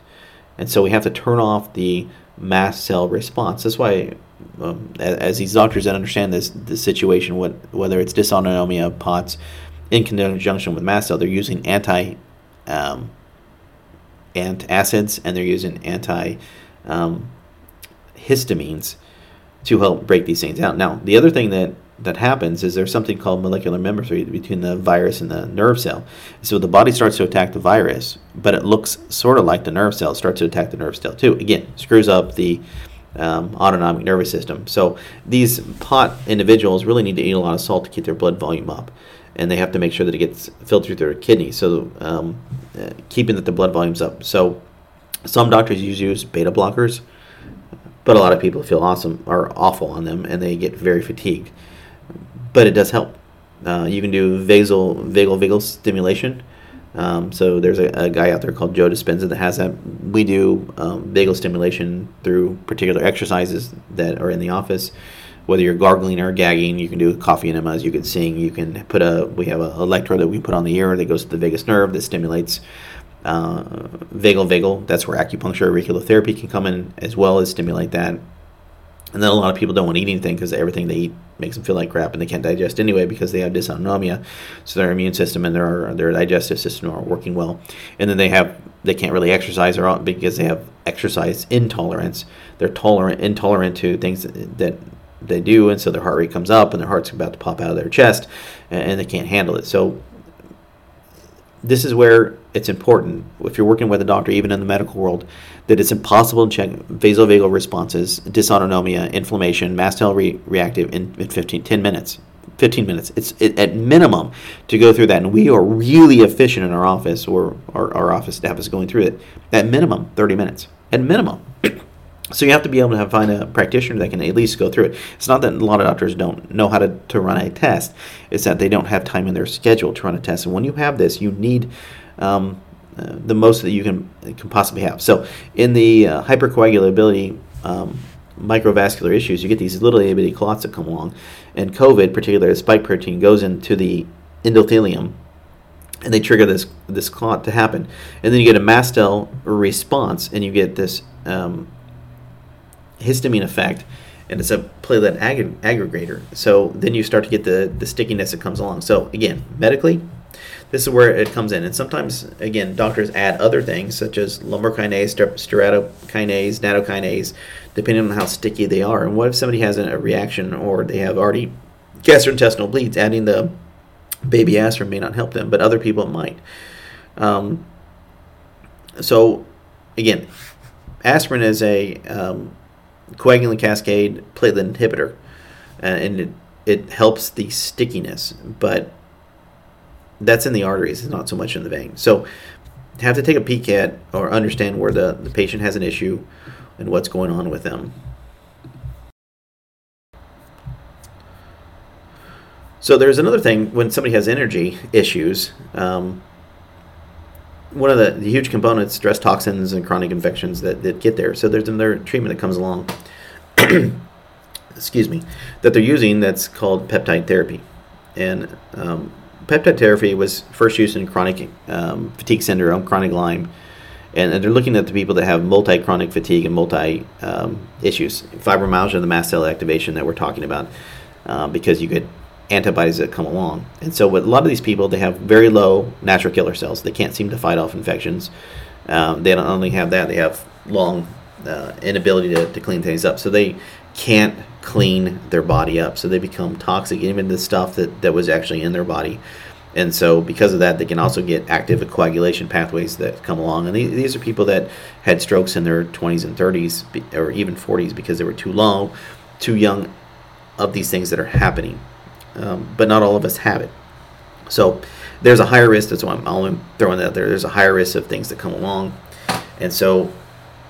And so we have to turn off the mast cell response. That's why, um, as, these doctors that understand this, this situation, what, whether it's dysautonomia, POTS, in conjunction with mast cell, they're using anti um, antacids and they're using anti um, histamines to help break these things out. Now, the other thing that that happens is there's something called molecular mimicry between the virus and the nerve cell. So the body starts to attack the virus, but it looks sort of like the nerve cell starts to attack the nerve cell too. Again, screws up the um, autonomic nervous system. So these pot individuals really need to eat a lot of salt to keep their blood volume up, and they have to make sure that it gets filtered through their kidneys. So um, keeping that the blood volume's up. So some doctors use beta blockers, but a lot of people feel awesome or awful on them, and they get very fatigued but it does help. Uh, you can do vagal vagal vagal stimulation. Um, so there's a, a, guy out there called Joe Dispenza that has that. We do um, vagal stimulation through particular exercises that are in the office. Whether you're gargling or gagging, you can do coffee enemas. You can sing. You can put a. We have an electrode that we put on the ear that goes to the vagus nerve that stimulates uh, vagal vagal. That's where acupuncture, auricular therapy can come in as well as stimulate that. And then a lot of people don't want to eat anything because everything they eat makes them feel like crap and they can't digest anyway because they have dysautonomia. So their immune system and their their digestive system aren't working well. And then they have they can't really exercise or because they have exercise intolerance. They're tolerant intolerant to things that they do, and so their heart rate comes up and their heart's about to pop out of their chest, and they can't handle it. So this is where it's important if you're working with a doctor, even in the medical world, that it's impossible to check vasovagal responses, dysautonomia, inflammation, mast cell re- reactive in, in 15, 10 minutes. 15 minutes. It's it, at minimum to go through that, and we are really efficient in our office, or our, our office staff is going through it. At minimum, 30 minutes. At minimum. So you have to be able to have, find a practitioner that can at least go through it. It's not that a lot of doctors don't know how to, to run a test. It's that they don't have time in their schedule to run a test. And when you have this, you need um, uh, the most that you can can possibly have. So in the uh, hypercoagulability um, microvascular issues, you get these little itty bitty clots that come along, and COVID, particularly the spike protein, goes into the endothelium and they trigger this this clot to happen, and then you get a mast cell response, and you get this um, histamine effect, and it's a platelet ag- aggregator. So then you start to get the the stickiness that comes along. So again, medically, this is where it comes in. And sometimes, again, doctors add other things such as lumbrokinase, steratokinase, nattokinase, depending on how sticky they are. And what if somebody has a reaction or they have already gastrointestinal bleeds? Adding the baby aspirin may not help them, but other people might. Um, so, again, aspirin is a um, coagulant cascade platelet inhibitor, and it, it helps the stickiness, but that's in the arteries, it's not so much in the vein. So, have to take a peek at or understand where the, the patient has an issue and what's going on with them. So there's another thing when somebody has energy issues. Um, one of the, the, huge components, stress toxins and chronic infections that, that get there. So there's another treatment that comes along. [CLEARS THROAT] excuse me, that they're using that's called peptide therapy, and um, peptide therapy was first used in chronic um, fatigue syndrome, chronic Lyme, and, they're looking at the people that have multi-chronic fatigue and multi um, issues, fibromyalgia, the mast cell activation that we're talking about, uh, because you get antibodies that come along. And so, with a lot of these people, they have very low natural killer cells. They can't seem to fight off infections. Um, they don't only have that; they have long uh, inability to, to clean things up. So they can't clean their body up. So they become toxic, even the stuff that, that was actually in their body. And so, because of that, they can also get active coagulation pathways that come along. And these, are people that had strokes in their 20s and 30s, or even 40s, because they were too low, too young of these things that are happening. Um, but not all of us have it. So, there's a higher risk. That's why I'm, throwing that there. There's a higher risk of things that come along. And so,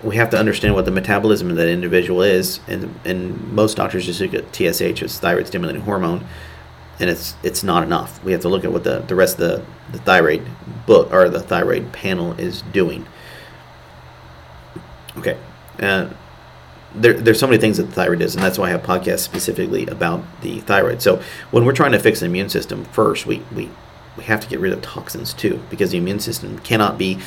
we have to understand what the metabolism of that individual is. And, and most doctors just look at TSH as thyroid stimulating hormone and it's it's not enough. We have to look at what the, the rest of the, the thyroid book or the thyroid panel is doing. Okay, uh, there, there's so many things that the thyroid is, and that's why I have podcasts specifically about the thyroid. So when we're trying to fix the immune system, first we we we have to get rid of toxins too, because the immune system cannot be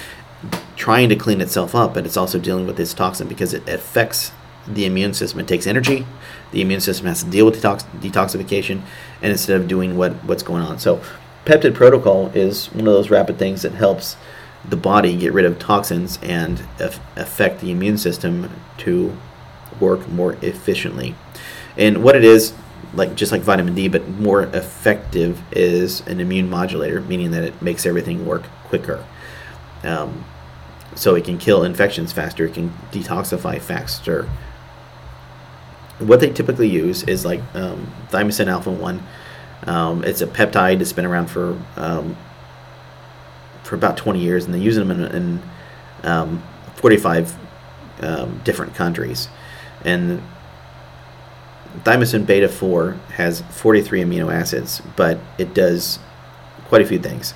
trying to clean itself up, but it's also dealing with this toxin because it affects the immune system. It takes energy. The immune system has to deal with detox- detoxification, and instead of doing what what's going on. So, peptid protocol is one of those rapid things that helps the body get rid of toxins and af- affect the immune system to work more efficiently. And what it is, like just like vitamin D, but more effective, is an immune modulator, meaning that it makes everything work quicker. Um, so it can kill infections faster, it can detoxify faster, what they typically use is like um, thymosin alpha 1. Um, it's a peptide that's been around for um, for about 20 years, and they use them in, in um, 45 um, different countries. And thymosin beta 4 has 43 amino acids, but it does quite a few things.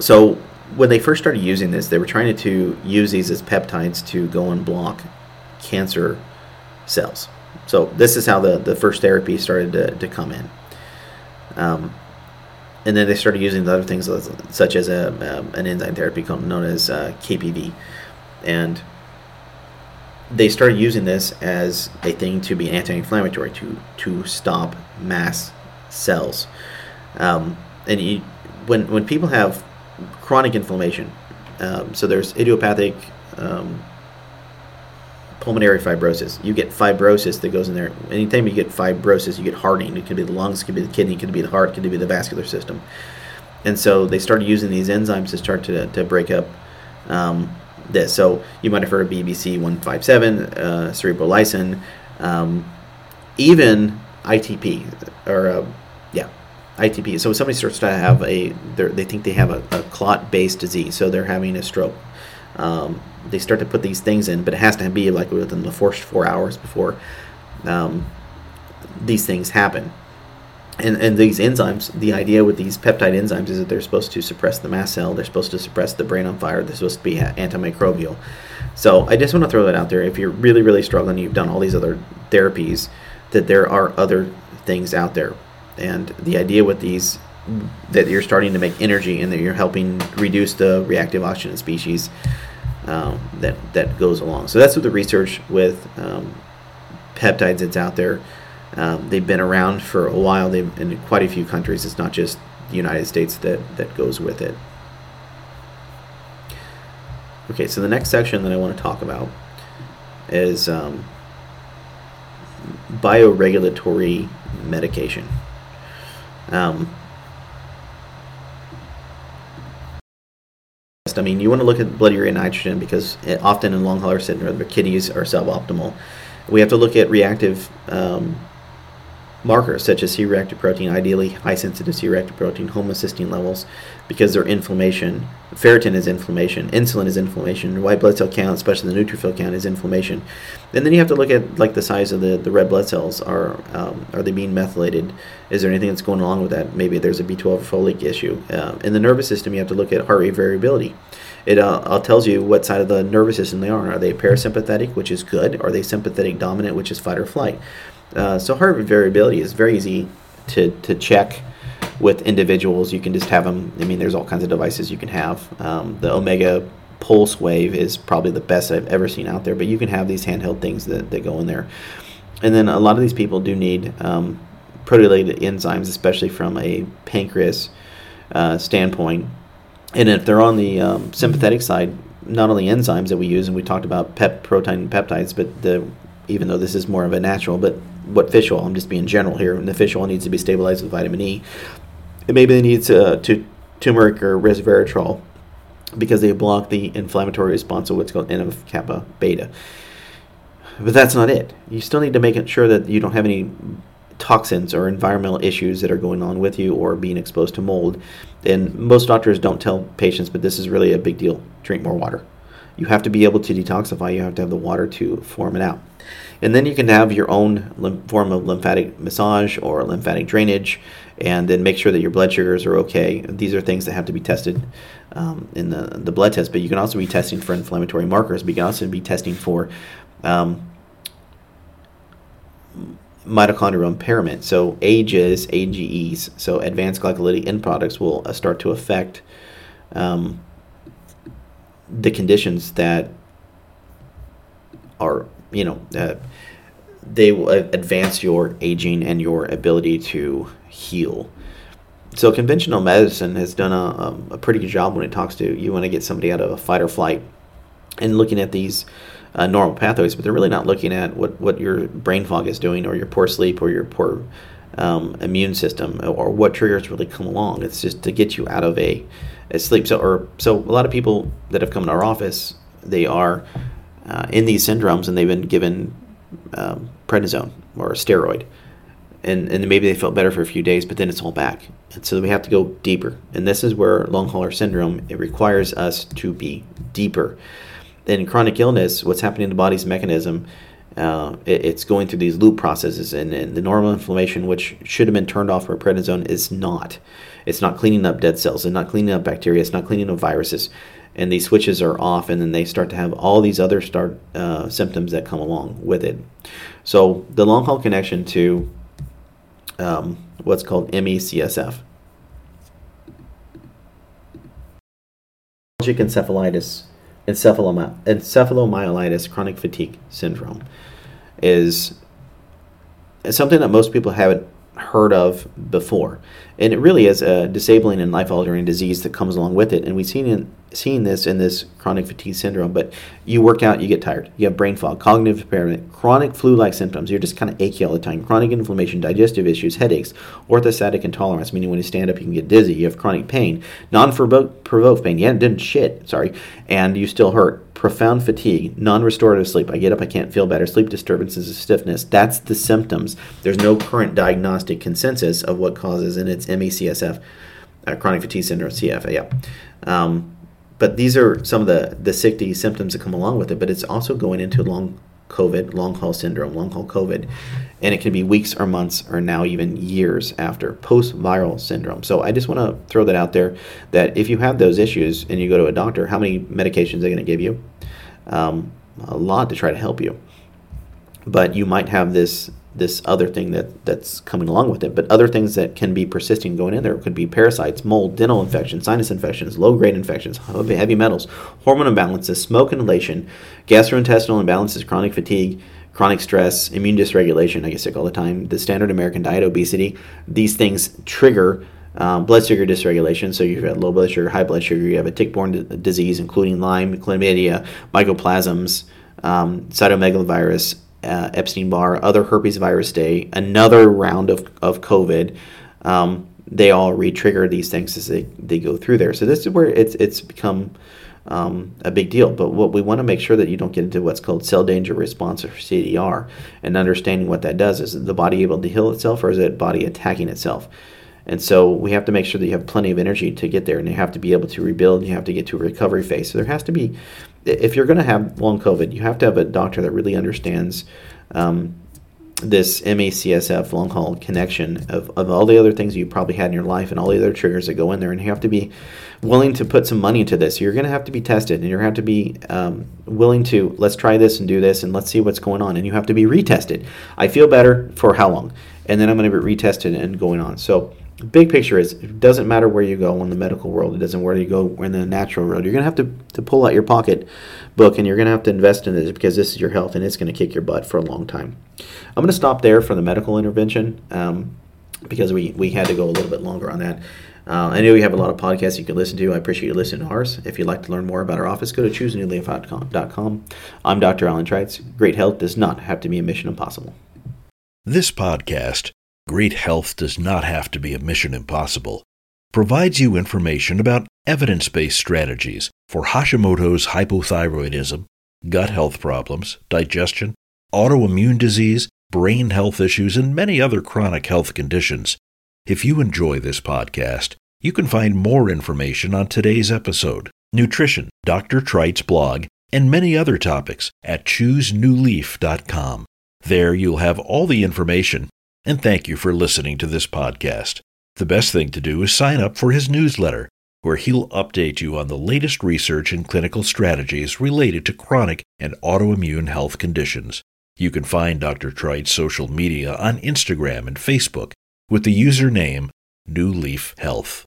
So when they first started using this, they were trying to use these as peptides to go and block cancer cells. So this is how the, the first therapy started to, to come in. Um, and then they started using the other things such as a, um, an enzyme therapy called, known as uh, KPV. And they started using this as a thing to be anti-inflammatory to to stop mast cells. Um, and you, when when people have chronic inflammation, um, so there's idiopathic um, pulmonary fibrosis. You get fibrosis that goes in there. Anytime you get fibrosis, you get hardening. It could be the lungs, it could be the kidney, it could be the heart, it could be the vascular system. And so they started using these enzymes to start to, to break up um, this. So you might have heard of BPC 157, uh, cerebrolysin, um, even ITP, or uh, yeah, ITP. So somebody starts to have a, they think they have a, a clot based disease, so they're having a stroke. Um, they start to put these things in, but it has to be like within the first four hours before um, these things happen. And, and these enzymes, the idea with these peptide enzymes is that they're supposed to suppress the mast cell, they're supposed to suppress the brain on fire, they're supposed to be antimicrobial. So I just want to throw that out there. If you're really, really struggling, you've done all these other therapies, that there are other things out there. And the idea with these that you're starting to make energy and that you're helping reduce the reactive oxygen species um, that that goes along. So that's what the research with um, peptides that's out there. Um, they've been around for a while. They've in quite a few countries. It's not just the United States that that goes with it. Okay, so the next section that I want to talk about is um, bioregulatory medication. Um, I mean, you want to look at blood urea nitrogen because it, often in long hauler syndrome, the kidneys are suboptimal. We have to look at reactive um, markers such as C-reactive protein, ideally high sensitive C-reactive protein, homocysteine levels, because they're inflammation. Ferritin is inflammation. Insulin is inflammation. White blood cell count, especially the neutrophil count, is inflammation. And then you have to look at like the size of the, the red blood cells. Are um, are they being methylated? Is there anything that's going along with that? Maybe there's a B12 folate issue. Uh, in the nervous system, you have to look at heart rate variability. It uh, tells you what side of the nervous system they are. Are they parasympathetic, which is good? Are they sympathetic dominant, which is fight or flight? Uh, so heart variability is very easy to, to check with individuals. You can just have them. I mean, there's all kinds of devices you can have. Um, the Omega pulse wave is probably the best I've ever seen out there, but you can have these handheld things that, that go in there. And then a lot of these people do need um, proteolytic enzymes, especially from a pancreas uh, standpoint. And if they're on the um, sympathetic side, not only enzymes that we use, and we talked about pep protein peptides, but the even though this is more of a natural, but what fish oil, I'm just being general here, and the fish oil needs to be stabilized with vitamin E. And maybe they need uh, to turmeric or resveratrol because they block the inflammatory response of what's called NF kappa beta. But that's not it. You still need to make sure that you don't have any toxins or environmental issues that are going on with you or being exposed to mold. And most doctors don't tell patients, but this is really a big deal. Drink more water. You have to be able to detoxify, you have to have the water to form it out. And then you can have your own form of lymphatic massage or lymphatic drainage, and then make sure that your blood sugars are okay. These are things that have to be tested um, in the, the blood test, but you can also be testing for inflammatory markers. But you can also be testing for um, mitochondrial impairment. So AGEs, AGEs, so advanced glycolytic end products will uh, start to affect um, the conditions that are you know, uh, they will advance your aging and your ability to heal. So conventional medicine has done a, um, a pretty good job when it talks to you want to get somebody out of a fight or flight and looking at these uh, normal pathways, but they're really not looking at what, what your brain fog is doing or your poor sleep or your poor um, immune system or what triggers really come along. It's just to get you out of a, a sleep. So, or so a lot of people that have come to our office, they are uh, in these syndromes and they've been given um, prednisone or a steroid. And, and maybe they felt better for a few days, but then it's all back. And so we have to go deeper. And this is where long hauler syndrome, it requires us to be deeper. In chronic illness, what's happening in the body's mechanism, uh, it, it's going through these loop processes. And, and the normal inflammation, which should have been turned off for prednisone, is not. It's not cleaning up dead cells. It's not cleaning up bacteria. It's not cleaning up viruses and these switches are off, and then they start to have all these other start uh, symptoms that come along with it. So the long haul connection to um, what's called ME/CSF, encephalitis, encephalomyelitis, chronic fatigue syndrome, is something that most people haven't heard of before. And it really is a disabling and life altering disease that comes along with it. And we've seen in, seen this in this chronic fatigue syndrome. But you work out, you get tired, you have brain fog, cognitive impairment, chronic flu like symptoms. You're just kind of achy all the time, chronic inflammation, digestive issues, headaches, orthostatic intolerance, meaning when you stand up, you can get dizzy. You have chronic pain, non provoked pain. Yeah, didn't shit, sorry. And you still hurt profound fatigue, non restorative sleep. I get up, I can't feel better, sleep disturbances, stiffness. That's the symptoms. There's no current diagnostic consensus of what causes, and it's ME/CSF, uh, chronic fatigue syndrome, CF. Yeah. Um, but these are some of the, the sickly symptoms that come along with it, but it's also going into long COVID, long haul syndrome, long haul COVID, and it can be weeks or months or now even years after post viral syndrome. So I just want to throw that out there that if you have those issues and you go to a doctor, how many medications are they going to give you? Um, a lot to try to help you. But you might have this this other thing that that's coming along with it. But other things that can be persisting going in there could be parasites, mold, dental infections, sinus infections, low grade infections, heavy metals, hormone imbalances, smoke inhalation, gastrointestinal imbalances, chronic fatigue, chronic stress, immune dysregulation. I get sick all the time. The standard American diet, obesity. These things trigger. Um, blood sugar dysregulation. So you've got low blood sugar, high blood sugar. You have a tick-borne d- disease, including Lyme, chlamydia, mycoplasms, um, cytomegalovirus, uh, Epstein Barr, other herpes virus day, another round of, of COVID. Um, they all re-trigger these things as they, they go through there. So this is where it's it's become um, a big deal. But what we want to make sure that you don't get into what's called cell danger response or CDR, and understanding what that does is the body able to heal itself or is it body attacking itself? And so we have to make sure that you have plenty of energy to get there, and you have to be able to rebuild. And you have to get to a recovery phase. So there has to be, if you're going to have long COVID, you have to have a doctor that really understands um, this MACSF long haul connection of, of all the other things you probably had in your life and all the other triggers that go in there. And you have to be willing to put some money into this. You're going to have to be tested and you're going to have to be um, willing to let's try this and do this and let's see what's going on. And you have to be retested. I feel better for how long? And then I'm going to be retested and going on. So big picture is it doesn't matter where you go in the medical world it doesn't where you go in the natural world you're going to have to, to pull out your pocket book and you're going to have to invest in this because this is your health and it's going to kick your butt for a long time i'm going to stop there for the medical intervention um, because we, we had to go a little bit longer on that uh, I know we have a lot of podcasts you can listen to. I appreciate you listening to ours. If you'd like to learn more about our office, go to choosenewleaf.com. I'm Dr. Alan Trites. Great health does not have to be a mission impossible. This podcast Great health does not have to be a mission impossible. Provides you information about evidence based strategies for Hashimoto's hypothyroidism, gut health problems, digestion, autoimmune disease, brain health issues, and many other chronic health conditions. If you enjoy this podcast, you can find more information on today's episode, nutrition, Dr. Trites' blog, and many other topics at choosenewleaf.com. There you'll have all the information and thank you for listening to this podcast. The best thing to do is sign up for his newsletter, where he'll update you on the latest research and clinical strategies related to chronic and autoimmune health conditions. You can find Dr. Trites' social media on Instagram and Facebook with the username New Leaf Health.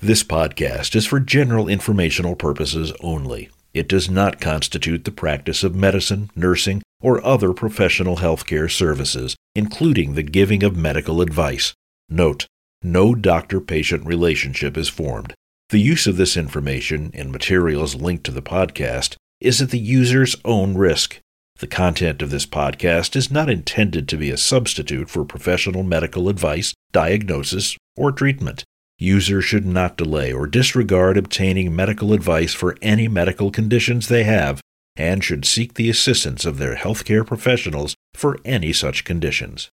This podcast is for general informational purposes only. It does not constitute the practice of medicine, nursing, or other professional healthcare services, including the giving of medical advice. Note, no doctor patient relationship is formed. The use of this information and materials linked to the podcast is at the user's own risk. The content of this podcast is not intended to be a substitute for professional medical advice, diagnosis, or treatment. Users should not delay or disregard obtaining medical advice for any medical conditions they have and should seek the assistance of their healthcare professionals for any such conditions.